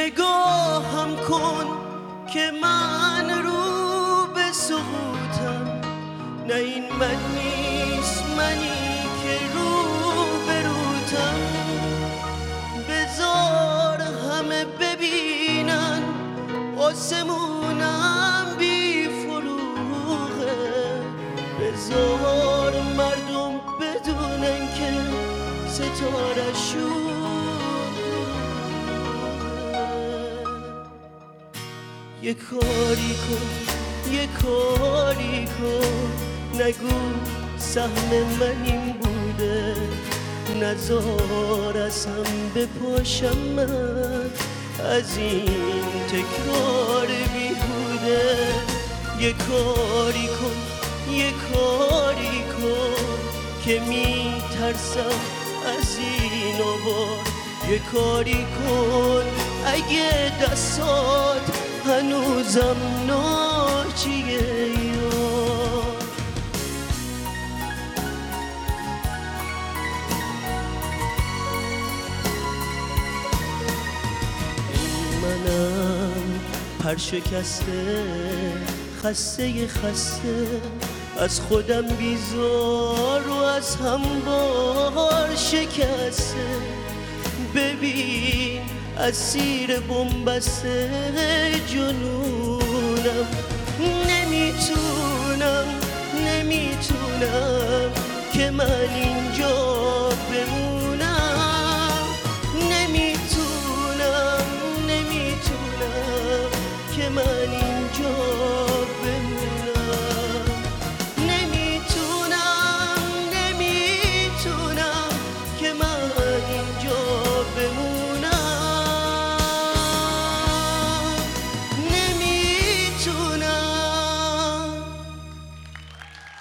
نگاهم کن که من رو به سقوطم. نه این من نیست منی که رو به روتم. بذار همه ببینن آسمونم بی فروغه. بذار مردم بدونن که ستاره یه کاری کن یه کاری کن. نگو سهم من این بوده. نزار از هم بپاشم من. از این تکرار بیهوده. یه کاری کن یه کاری کن که میترسم از این آبار یه کاری کن اگه دستات هنوزم ناچیه منم پر شکسته خسته خسته از خودم بیزار و از هم بار شکسته. ببین اسیر بمبسته جنونم. نمی‌تونم نمی‌تونم که منی